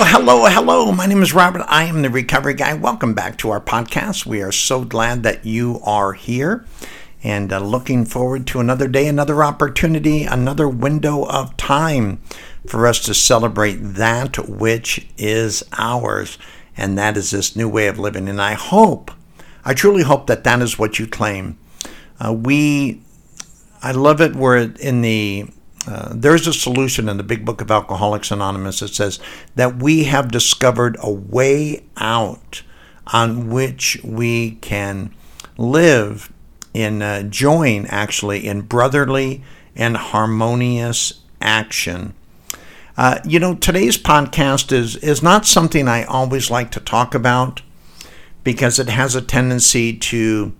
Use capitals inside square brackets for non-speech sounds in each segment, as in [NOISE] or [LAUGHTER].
Hello, hello. My name is Robert. I am the recovery guy. Welcome back to our podcast. We are so glad that you are here and uh, looking forward to another day, another opportunity, another window of time for us to celebrate that which is ours. And that is this new way of living. And I hope, I truly hope that that is what you claim. Uh, we, I love it We're in the uh, there's a solution in the big book of Alcoholics Anonymous that says that we have discovered a way out on which we can live in uh, join actually in brotherly and harmonious action. Uh, you know, today's podcast is is not something I always like to talk about because it has a tendency to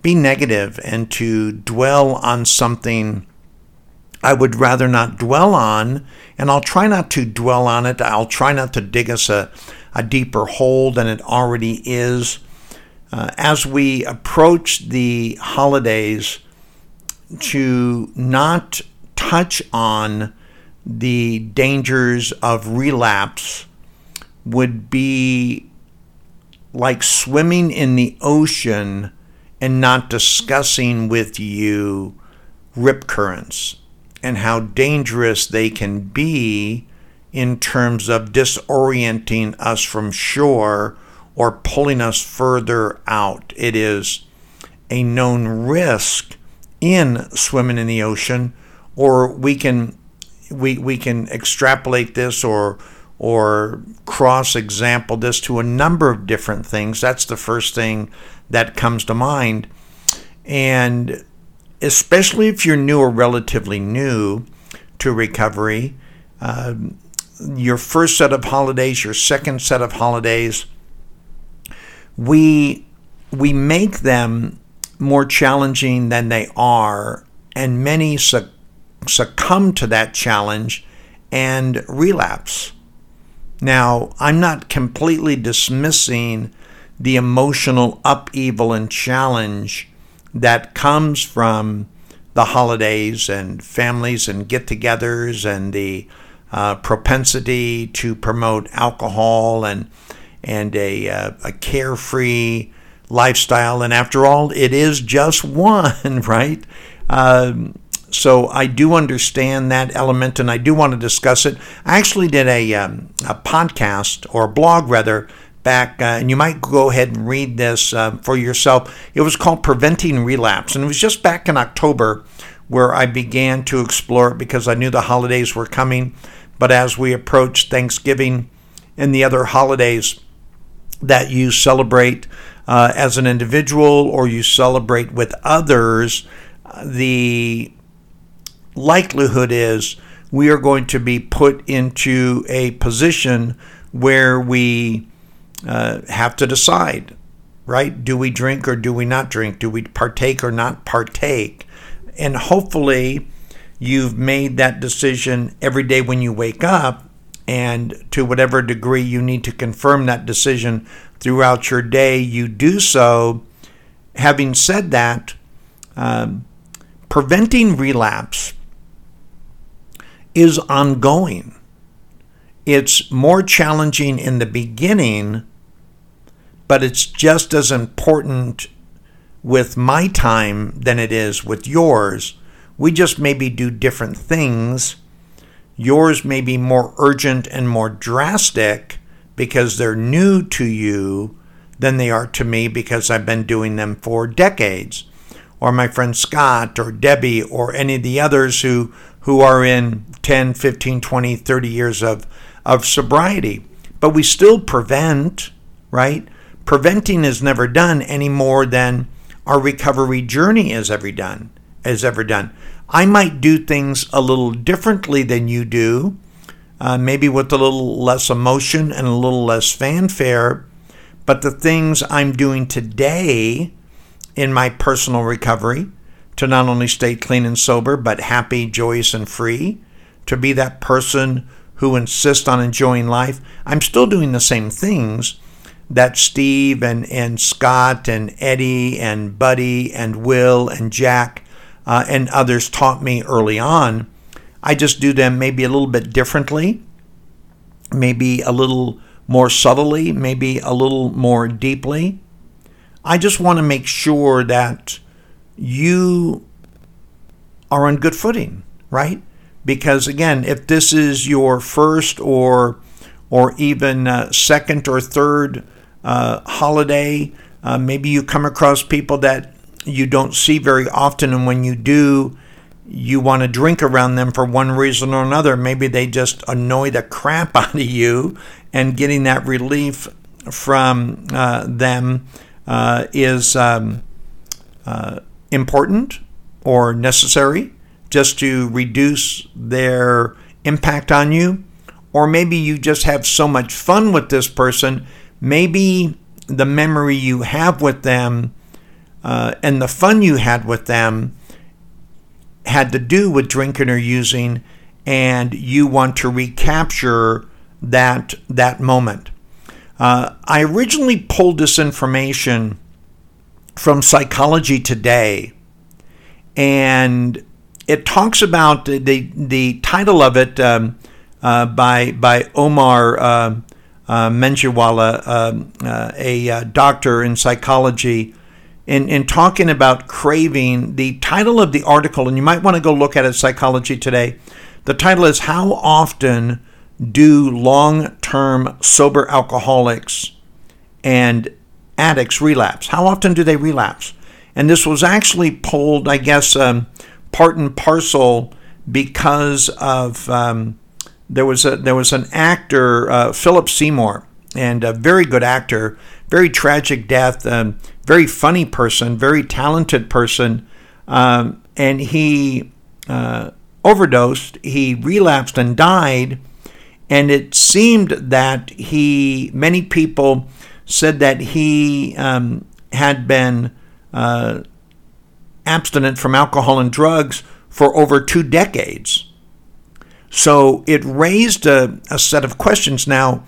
be negative and to dwell on something I would rather not dwell on, and I'll try not to dwell on it. I'll try not to dig us a, a deeper hole than it already is. Uh, as we approach the holidays, to not touch on the dangers of relapse would be like swimming in the ocean and not discussing with you rip currents and how dangerous they can be in terms of disorienting us from shore or pulling us further out. It is a known risk in swimming in the ocean, or we can we, we can extrapolate this or or cross example this to a number of different things. That's the first thing that comes to mind. And especially if you're new or relatively new to recovery, uh, your first set of holidays, your second set of holidays, we we make them more challenging than they are, and many succumb to that challenge and relapse. Now, I'm not completely dismissing the emotional upheaval and challenge that comes from the holidays and families and get togethers and the uh, propensity to promote alcohol and and a, uh, a carefree lifestyle. And after all, it is just one, [LAUGHS] right? Um, so I do understand that element and I do want to discuss it. I actually did a, um, a podcast or a blog rather back, uh, and you might go ahead and read this uh, for yourself. It was called Preventing Relapse, and it was just back in October where I began to explore it because I knew the holidays were coming. But as we approach Thanksgiving and the other holidays that you celebrate uh, as an individual or you celebrate with others, the likelihood is we are going to be put into a position where we uh, have to decide, right? Do we drink or do we not drink? Do we partake or not partake? And hopefully, you've made that decision every day when you wake up, and to whatever degree you need to confirm that decision throughout your day, you do so. Having said that, um, preventing relapse is ongoing. It's more challenging in the beginning but it's just as important with my time than it is with yours. We just maybe do different things. Yours may be more urgent and more drastic because they're new to you than they are to me because I've been doing them for decades. Or my friend Scott or Debbie or any of the others who, who are in 10, 15, 20, 30 years of, of sobriety. But we still prevent, right? Preventing is never done any more than our recovery journey is ever done is ever done. I might do things a little differently than you do. uh, maybe with a little less emotion and a little less fanfare. But the things I'm doing today in my personal recovery to not only stay clean and sober, but happy, joyous, and free, to be that person who insists on enjoying life, I'm still doing the same things that Steve and, and Scott and Eddie and Buddy and Will and Jack uh, and others taught me early on. I just do them maybe a little bit differently, maybe a little more subtly, maybe a little more deeply. I just want to make sure that you are on good footing, right? Because again, if this is your first or or even uh, second or third uh, holiday. Uh, maybe you come across people that you don't see very often, and when you do, you want to drink around them for one reason or another. Maybe they just annoy the crap [LAUGHS] out of you, and getting that relief from uh, them uh, is um, uh, important or necessary just to reduce their impact on you. Or maybe you just have so much fun with this person maybe the memory you have with them uh, and the fun you had with them had to do with drinking or using, and you want to recapture that that moment. Uh, I originally pulled this information from Psychology Today, and it talks about the the, title of it um, uh, by by Omar uh, um, uh, a uh, doctor in psychology, in, in talking about craving. The title of the article, and you might want to go look at it, Psychology Today. The title is How Often Do Long Term Sober Alcoholics and Addicts Relapse? How often do they relapse? And this was actually pulled, I guess, um, part and parcel because of um, there was a there was an actor uh, Philip Seymour and a very good actor, very tragic death, um, very funny person, very talented person, um, and he uh, overdosed. He relapsed and died, and it seemed that he many people said that he um, had been uh, abstinent from alcohol and drugs for over two decades. So it raised a, a set of questions. Now,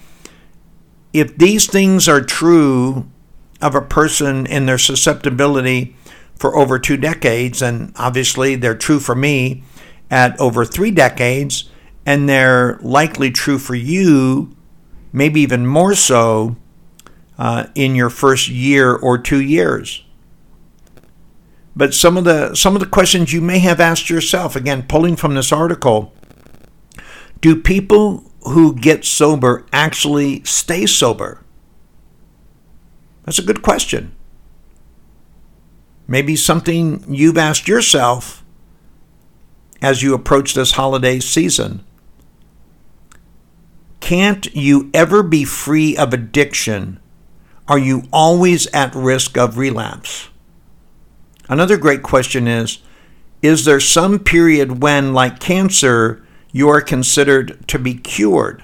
if these things are true of a person in their susceptibility for over two decades, and obviously they're true for me at over three decades, and they're likely true for you, maybe even more so uh, in your first year or two years. But some of the some of the questions you may have asked yourself, again, pulling from this article, do people who get sober actually stay sober? That's a good question. Maybe something you've asked yourself as you approach this holiday season. Can't you ever be free of addiction? Are you always at risk of relapse? Another great question is Is there some period when, like cancer, you are considered to be cured.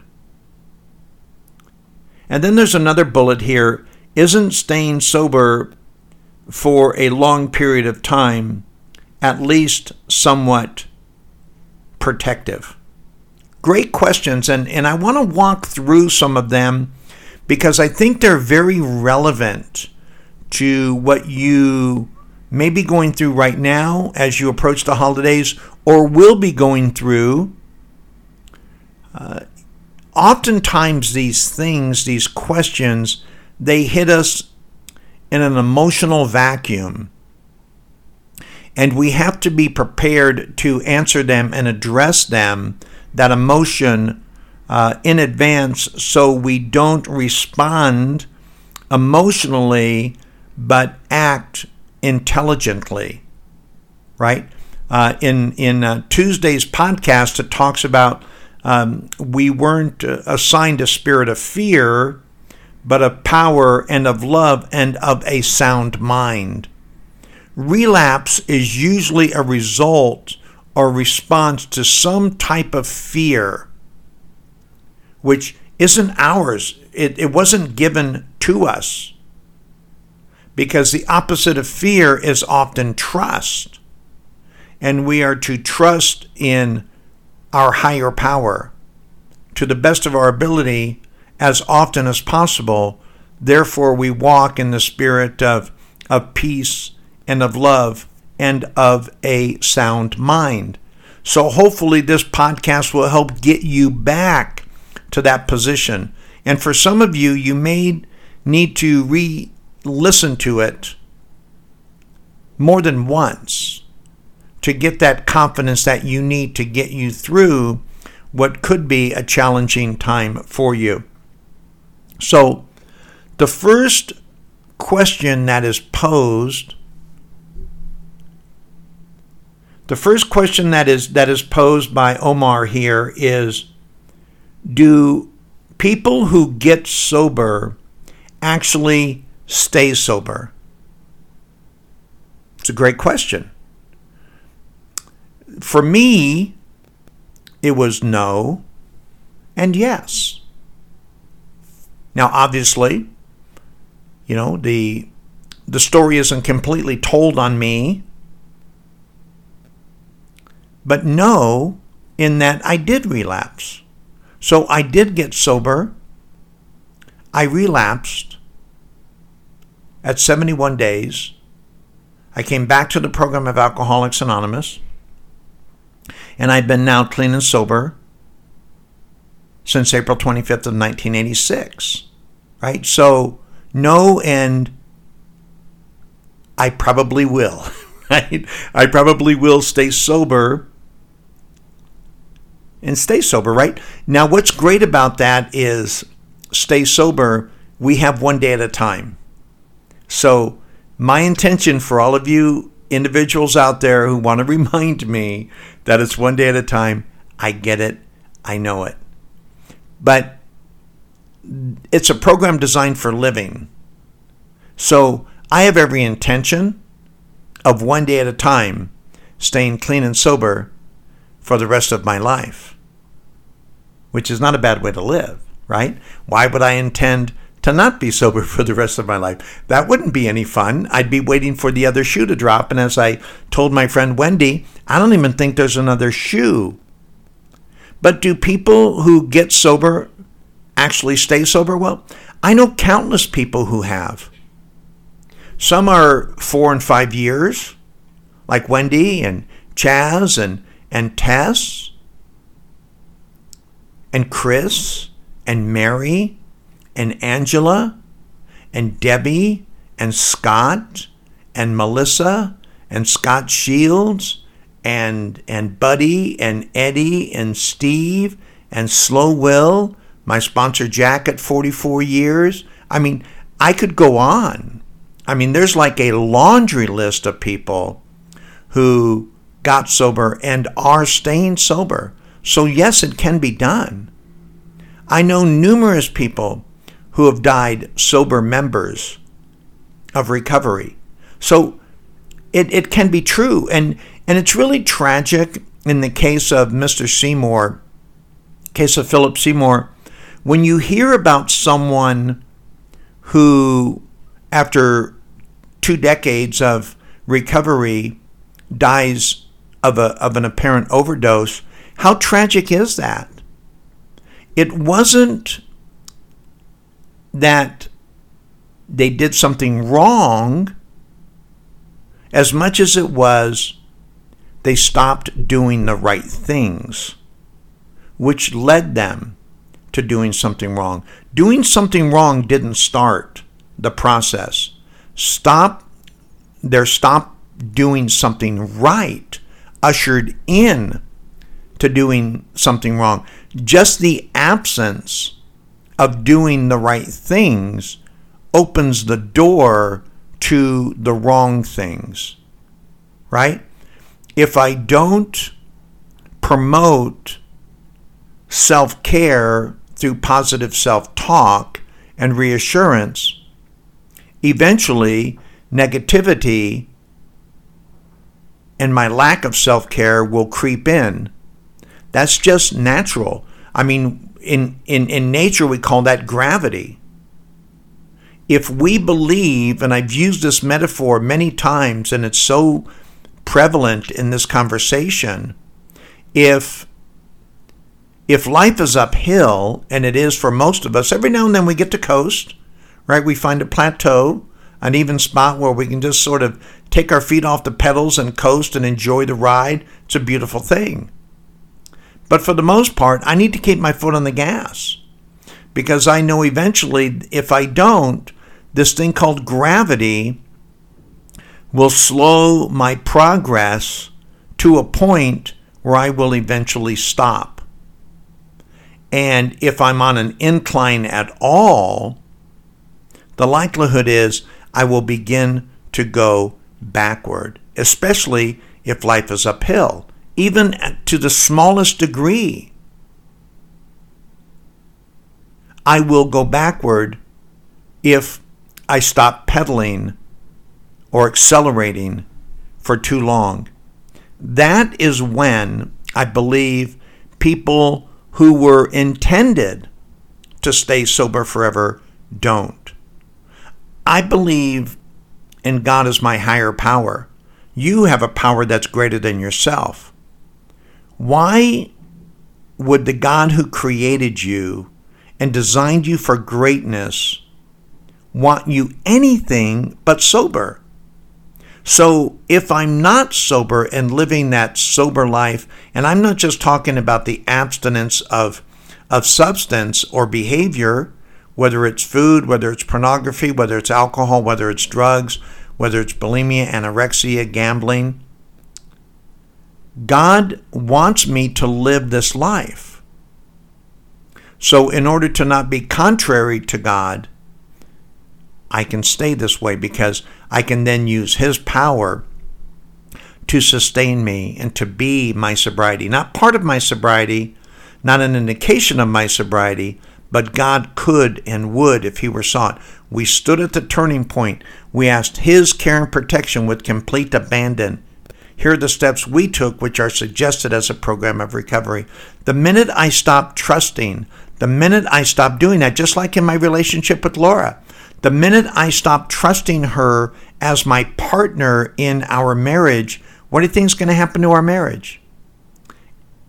And then there's another bullet here isn't staying sober for a long period of time at least somewhat protective? Great questions, and, and I want to walk through some of them because I think they're very relevant to what you may be going through right now as you approach the holidays or will be going through uh, oftentimes, these things, these questions, they hit us in an emotional vacuum. And we have to be prepared to answer them and address them, that emotion, uh, in advance so we don't respond emotionally but act intelligently. Right? Uh, in in uh, Tuesday's podcast, it talks about um, we weren't uh, assigned a spirit of fear, but of power and of love and of a sound mind. Relapse is usually a result or response to some type of fear. which isn't ours. It, it wasn't given to us. Because the opposite of fear is often trust. And we are to trust in our higher power to the best of our ability as often as possible. Therefore, we walk in the spirit of, of peace and of love and of a sound mind. So, hopefully, this podcast will help get you back to that position. And for some of you, you may need to re listen to it more than once to get that confidence that you need to get you through what could be a challenging time for you. So, the first question that is posed the first question that is that is posed by Omar here is do people who get sober actually stay sober? It's a great question. For me, it was no and yes. Now, obviously, you know, the the story isn't completely told on me. But no, in that I did relapse. So I did get sober. I relapsed at 71 days. I came back to the program of Alcoholics Anonymous. And I've been now clean and sober since April 25th of 1986. Right? So, no, and I probably will. [LAUGHS] Right? I probably will stay sober and stay sober, right? Now, what's great about that is stay sober, we have one day at a time. So, my intention for all of you individuals out there who want to remind me that it's one day at a time, I get it, I know it. But it's a program designed for living. So I have every intention of one day at a time staying clean and sober for the rest of my life, which is not a bad way to live, right? Why would I intend to not be sober for the rest of my life? That wouldn't be any fun. I'd be waiting for the other shoe to drop. And as I told my friend Wendy, I don't even think there's another shoe but do people who get sober actually stay sober? Well, I know countless people who have. Some are four and five years, like Wendy and Chaz and, and Tess and Chris and Mary and Angela and Debbie and Scott and Melissa and Scott Shields and and Buddy and Eddie and Steve and Slow Will, my sponsor Jack at 44 years. I mean, I could go on. I mean, there's like a laundry list of people who got sober and are staying sober. So, yes, it can be done. I know numerous people who have died sober members of recovery. So, it, it can be true. And and it's really tragic in the case of Mr. Seymour, case of Philip Seymour, when you hear about someone who, after two decades of recovery, dies of, a, of an apparent overdose, how tragic is that? It wasn't that they did something wrong as much as it was they stopped doing the right things, which led them to doing something wrong. Doing something wrong didn't start the process. Stop their stop doing something right ushered in to doing something wrong. Just the absence of doing the right things opens the door to the wrong things. Right? if I don't promote self care through positive self talk and reassurance, eventually negativity and my lack of self care will creep in. That's just natural. I mean, in, in, in nature, we call that gravity. If we believe, and I've used this metaphor many times, and it's so prevalent in this conversation, if if life is uphill, and it is for most of us, every now and then we get to coast, right? We find a plateau, an even spot where we can just sort of take our feet off the pedals and coast and enjoy the ride. It's a beautiful thing. But for the most part, I need to keep my foot on the gas because I know eventually, if I don't, this thing called gravity will slow my progress to a point where I will eventually stop. And if I'm on an incline at all, the likelihood is I will begin to go backward, especially if life is uphill even to the smallest degree. I will go backward if I stop pedaling or accelerating for too long. That is when I believe people who were intended to stay sober forever don't. I believe in God as my higher power. You have a power that's greater than yourself. Why would the God who created you and designed you for greatness want you anything but sober? So if I'm not sober and living that sober life, and I'm not just talking about the abstinence of, of substance or behavior, whether it's food, whether it's pornography, whether it's alcohol, whether it's drugs, whether it's bulimia, anorexia, gambling, God wants me to live this life. So, in order to not be contrary to God, I can stay this way because I can then use His power to sustain me and to be my sobriety. Not part of my sobriety, not an indication of my sobriety, but God could and would if He were sought. We stood at the turning point. We asked His care and protection with complete abandon. Here are the steps we took, which are suggested as a program of recovery. The minute I stopped trusting, the minute I stopped doing that, just like in my relationship with Laura, the minute I stopped trusting her as my partner in our marriage, what do you think is going to happen to our marriage?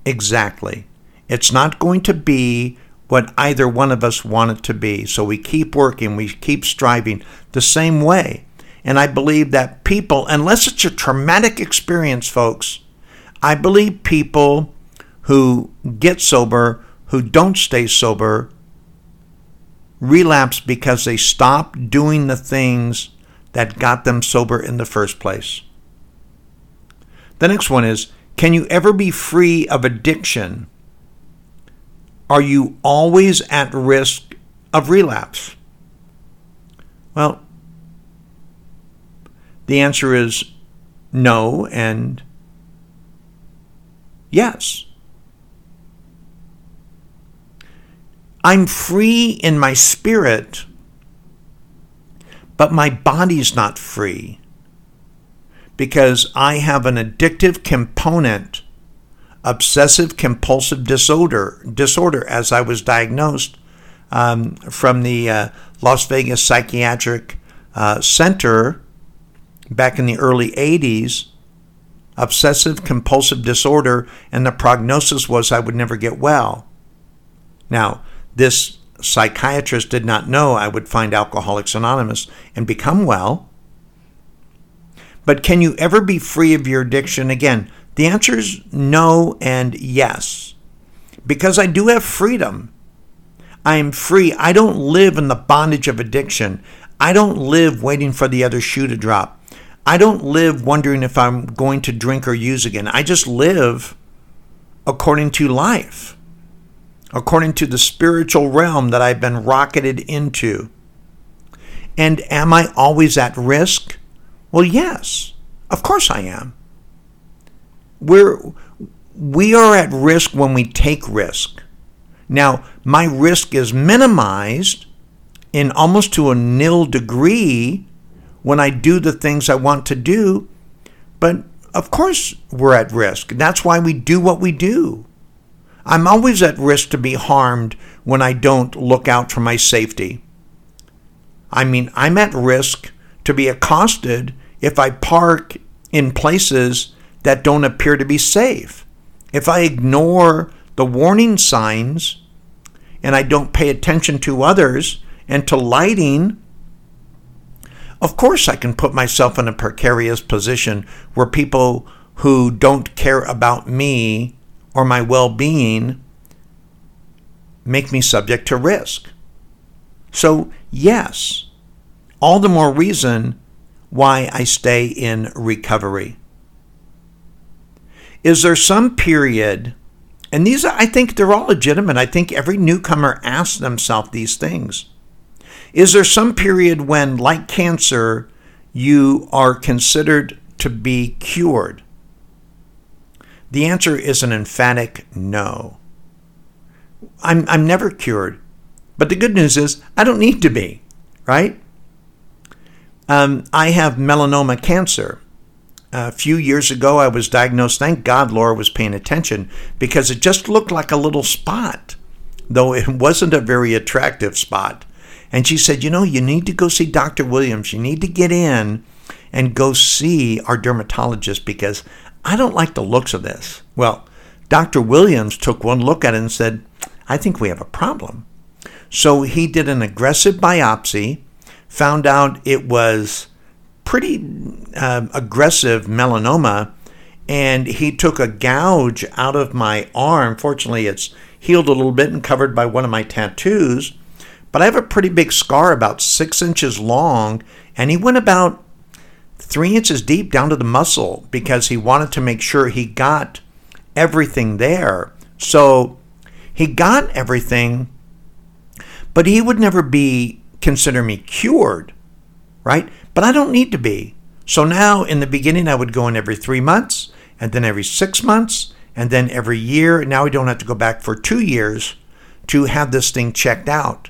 Exactly. It's not going to be what either one of us want it to be. So we keep working, we keep striving the same way. And I believe that people, unless it's a traumatic experience, folks, I believe people who get sober, who don't stay sober, relapse because they stop doing the things that got them sober in the first place. The next one is Can you ever be free of addiction? Are you always at risk of relapse? Well, the answer is no and yes. I'm free in my spirit, but my body's not free because I have an addictive component, obsessive compulsive disorder, disorder as I was diagnosed um, from the uh, Las Vegas Psychiatric uh, Center back in the early 80s, obsessive compulsive disorder, and the prognosis was I would never get well. Now, this psychiatrist did not know I would find Alcoholics Anonymous and become well. But can you ever be free of your addiction? Again, the answer is no and yes. Because I do have freedom. I am free. I don't live in the bondage of addiction. I don't live waiting for the other shoe to drop. I don't live wondering if I'm going to drink or use again. I just live according to life, according to the spiritual realm that I've been rocketed into. And am I always at risk? Well, yes, of course I am. We're, we are at risk when we take risk. Now, my risk is minimized in almost to a nil degree when I do the things I want to do. But of course, we're at risk. That's why we do what we do. I'm always at risk to be harmed when I don't look out for my safety. I mean, I'm at risk to be accosted if I park in places that don't appear to be safe. If I ignore the warning signs and I don't pay attention to others and to lighting, of course I can put myself in a precarious position where people who don't care about me or my well being make me subject to risk. So, yes, all the more reason why I stay in recovery. Is there some period, and these I think they're all legitimate. I think every newcomer asks themselves these things. Is there some period when, like cancer, you are considered to be cured? The answer is an emphatic no. I'm, I'm never cured. But the good news is, I don't need to be, right? Um, I have melanoma cancer. A few years ago, I was diagnosed. Thank God Laura was paying attention because it just looked like a little spot, though it wasn't a very attractive spot. And she said, You know, you need to go see Dr. Williams. You need to get in and go see our dermatologist because I don't like the looks of this. Well, Dr. Williams took one look at it and said, I think we have a problem. So he did an aggressive biopsy found out it was pretty uh, aggressive melanoma, and he took a gouge out of my arm. Fortunately, it's healed a little bit and covered by one of my tattoos, but I have a pretty big scar about six inches long, and he went about three inches deep down to the muscle because he wanted to make sure he got everything there. So he got everything, but he would never be consider me cured, right? But I don't need to be. So now in the beginning, I would go in every three months, and then every six months, and then every year. Now I don't have to go back for two years to have this thing checked out.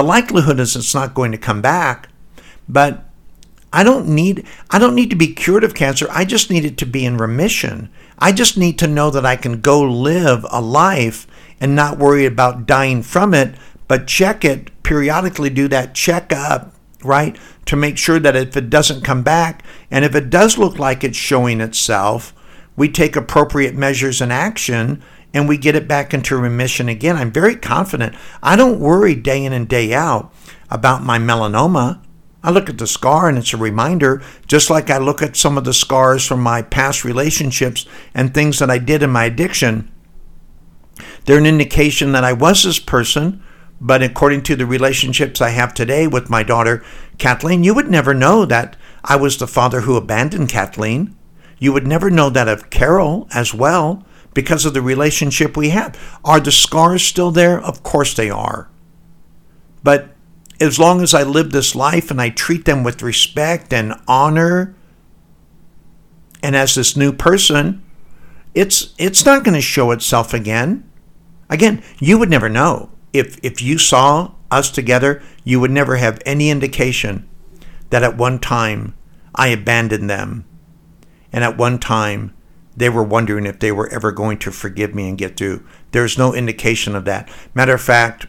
The likelihood is it's not going to come back, but I don't need I don't need to be cured of cancer. I just need it to be in remission. I just need to know that I can go live a life and not worry about dying from it, but check it periodically do that checkup, right? To make sure that if it doesn't come back, and if it does look like it's showing itself, we take appropriate measures and action and we get it back into remission again. I'm very confident. I don't worry day in and day out about my melanoma. I look at the scar and it's a reminder, just like I look at some of the scars from my past relationships and things that I did in my addiction. They're an indication that I was this person but according to the relationships I have today with my daughter, Kathleen, you would never know that I was the father who abandoned Kathleen. You would never know that of Carol as well because of the relationship we have. Are the scars still there? Of course they are. But as long as I live this life and I treat them with respect and honor, and as this new person, it's it's not going to show itself again. Again, you would never know if if you saw us together, you would never have any indication that at one time I abandoned them. And at one time they were wondering if they were ever going to forgive me and get through. There's no indication of that. Matter of fact,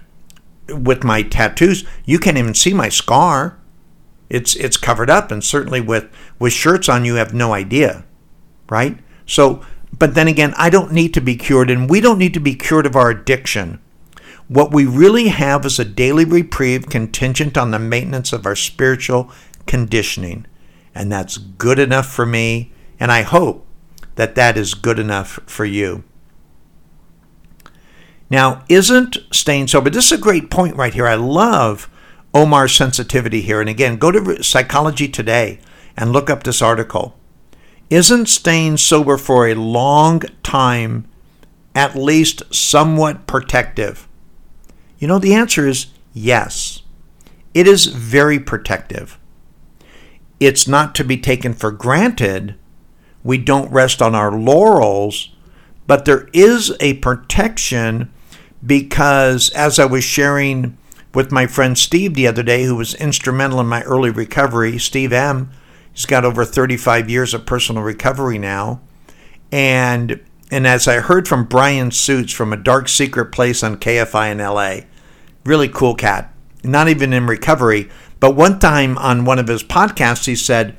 with my tattoos, you can't even see my scar. It's it's covered up and certainly with with shirts on you have no idea. Right? So but then again, I don't need to be cured and we don't need to be cured of our addiction. What we really have is a daily reprieve contingent on the maintenance of our spiritual conditioning. And that's good enough for me. And I hope that that is good enough for you. Now, isn't staying sober? This is a great point right here. I love Omar's sensitivity here. And again, go to Psychology Today and look up this article. Isn't staying sober for a long time at least somewhat protective? You know, the answer is yes. It is very protective. It's not to be taken for granted. We don't rest on our laurels, but there is a protection because, as I was sharing with my friend Steve the other day, who was instrumental in my early recovery, Steve M., he's got over 35 years of personal recovery now. And and as I heard from Bryan Suits from a dark secret place on KFI in LA, really cool cat, not even in recovery, but one time on one of his podcasts, he said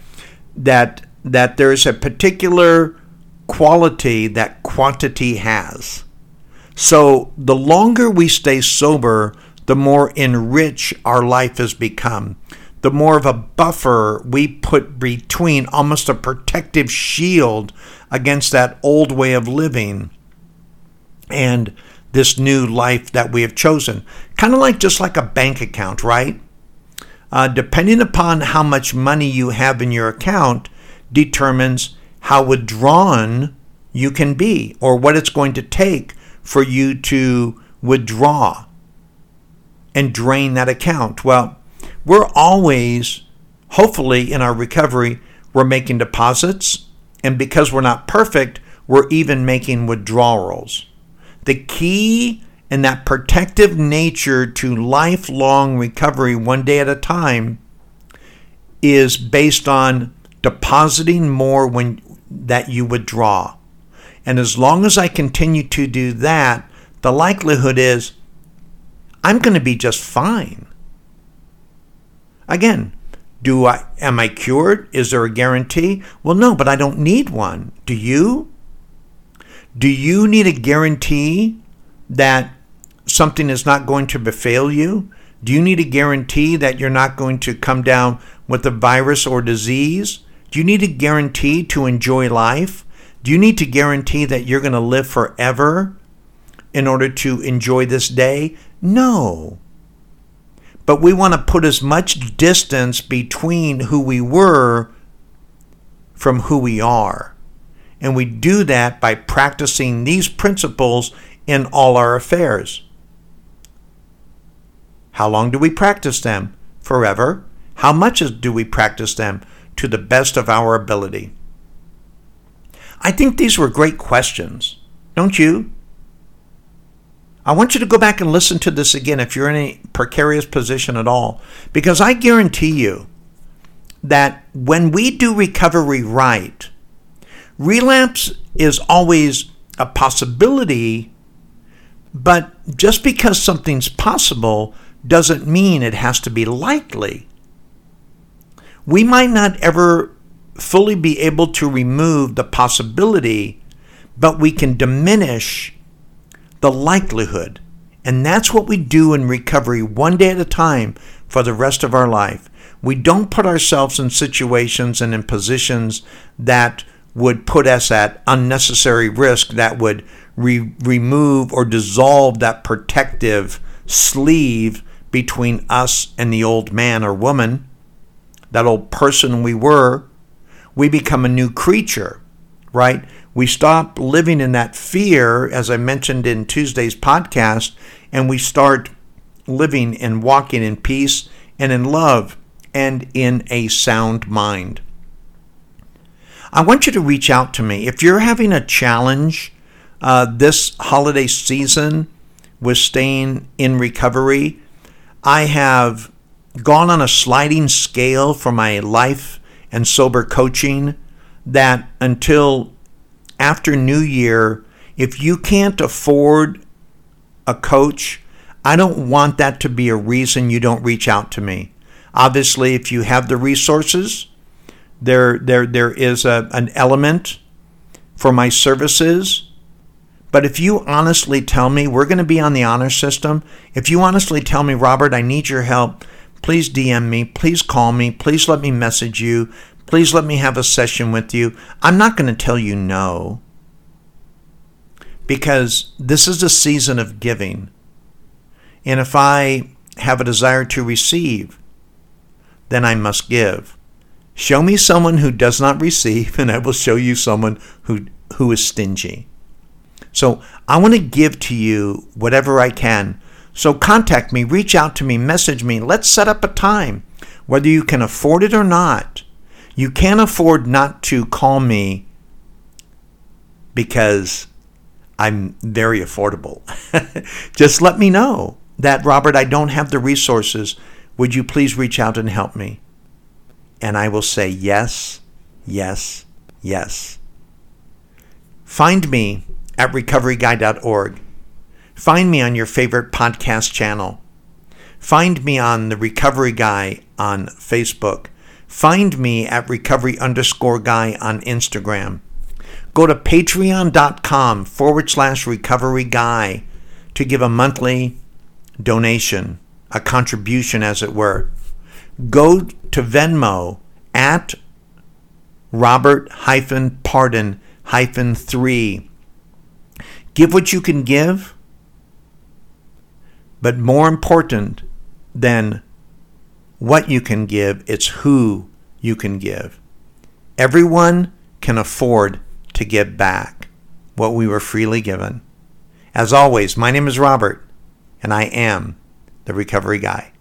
that that there's a particular quality that quantity has. So the longer we stay sober, the more enriched our life has become. The more of a buffer we put between, almost a protective shield against that old way of living and this new life that we have chosen. Kind of like just like a bank account, right? Uh, depending upon how much money you have in your account, determines how withdrawn you can be or what it's going to take for you to withdraw and drain that account. Well, we're always, hopefully, in our recovery, we're making deposits. And because we're not perfect, we're even making withdrawals. The key and that protective nature to lifelong recovery, one day at a time, is based on depositing more when that you withdraw. And as long as I continue to do that, the likelihood is I'm going to be just fine. Again, do I am I cured? Is there a guarantee? Well, no, but I don't need one. Do you? Do you need a guarantee that something is not going to befail you? Do you need a guarantee that you're not going to come down with a virus or disease? Do you need a guarantee to enjoy life? Do you need to guarantee that you're going to live forever in order to enjoy this day? No. But we want to put as much distance between who we were from who we are. And we do that by practicing these principles in all our affairs. How long do we practice them? Forever. How much do we practice them? To the best of our ability. I think these were great questions, don't you? I want you to go back and listen to this again if you're in a precarious position at all, because I guarantee you that when we do recovery right, relapse is always a possibility, but just because something's possible doesn't mean it has to be likely. We might not ever fully be able to remove the possibility, but we can diminish the likelihood. And that's what we do in recovery one day at a time for the rest of our life. We don't put ourselves in situations and in positions that would put us at unnecessary risk, that would re- remove or dissolve that protective sleeve between us and the old man or woman, that old person we were we become a new creature, right? We stop living in that fear, as I mentioned in Tuesday's podcast, and we start living and walking in peace and in love and in a sound mind. I want you to reach out to me. If you're having a challenge uh, this holiday season with staying in recovery, I have gone on a sliding scale for my life and sober coaching that until after New Year, if you can't afford a coach, I don't want that to be a reason you don't reach out to me. Obviously, if you have the resources, there there there is a, an element for my services. But if you honestly tell me we're going to be on the honor system, if you honestly tell me, Robert, I need your help, please DM me, please call me, please let me message you, please let me have a session with you. I'm not going to tell you no because this is a season of giving. And if I have a desire to receive, then I must give. Show me someone who does not receive, [LAUGHS] and I will show you someone who, who is stingy. So I want to give to you whatever I can so contact me, reach out to me, message me. Let's set up a time, whether you can afford it or not. You can't afford not to call me because I'm very affordable. [LAUGHS] Just let me know that, Robert, I don't have the resources. Would you please reach out and help me? And I will say yes, yes, yes. Find me at recoveryguy.org. Find me on your favorite podcast channel. Find me on the Recovery Guy on Facebook. Find me at recovery underscore guy on Instagram. Go to patreon.com forward slash recovery guy to give a monthly donation, a contribution as it were. Go to Venmo at Robert hyphen pardon hyphen three. Give what you can give, but more important than what you can give, it's who you can give. Everyone can afford to give back what we were freely given. As always, my name is Robert, and I am the Recovery Guy.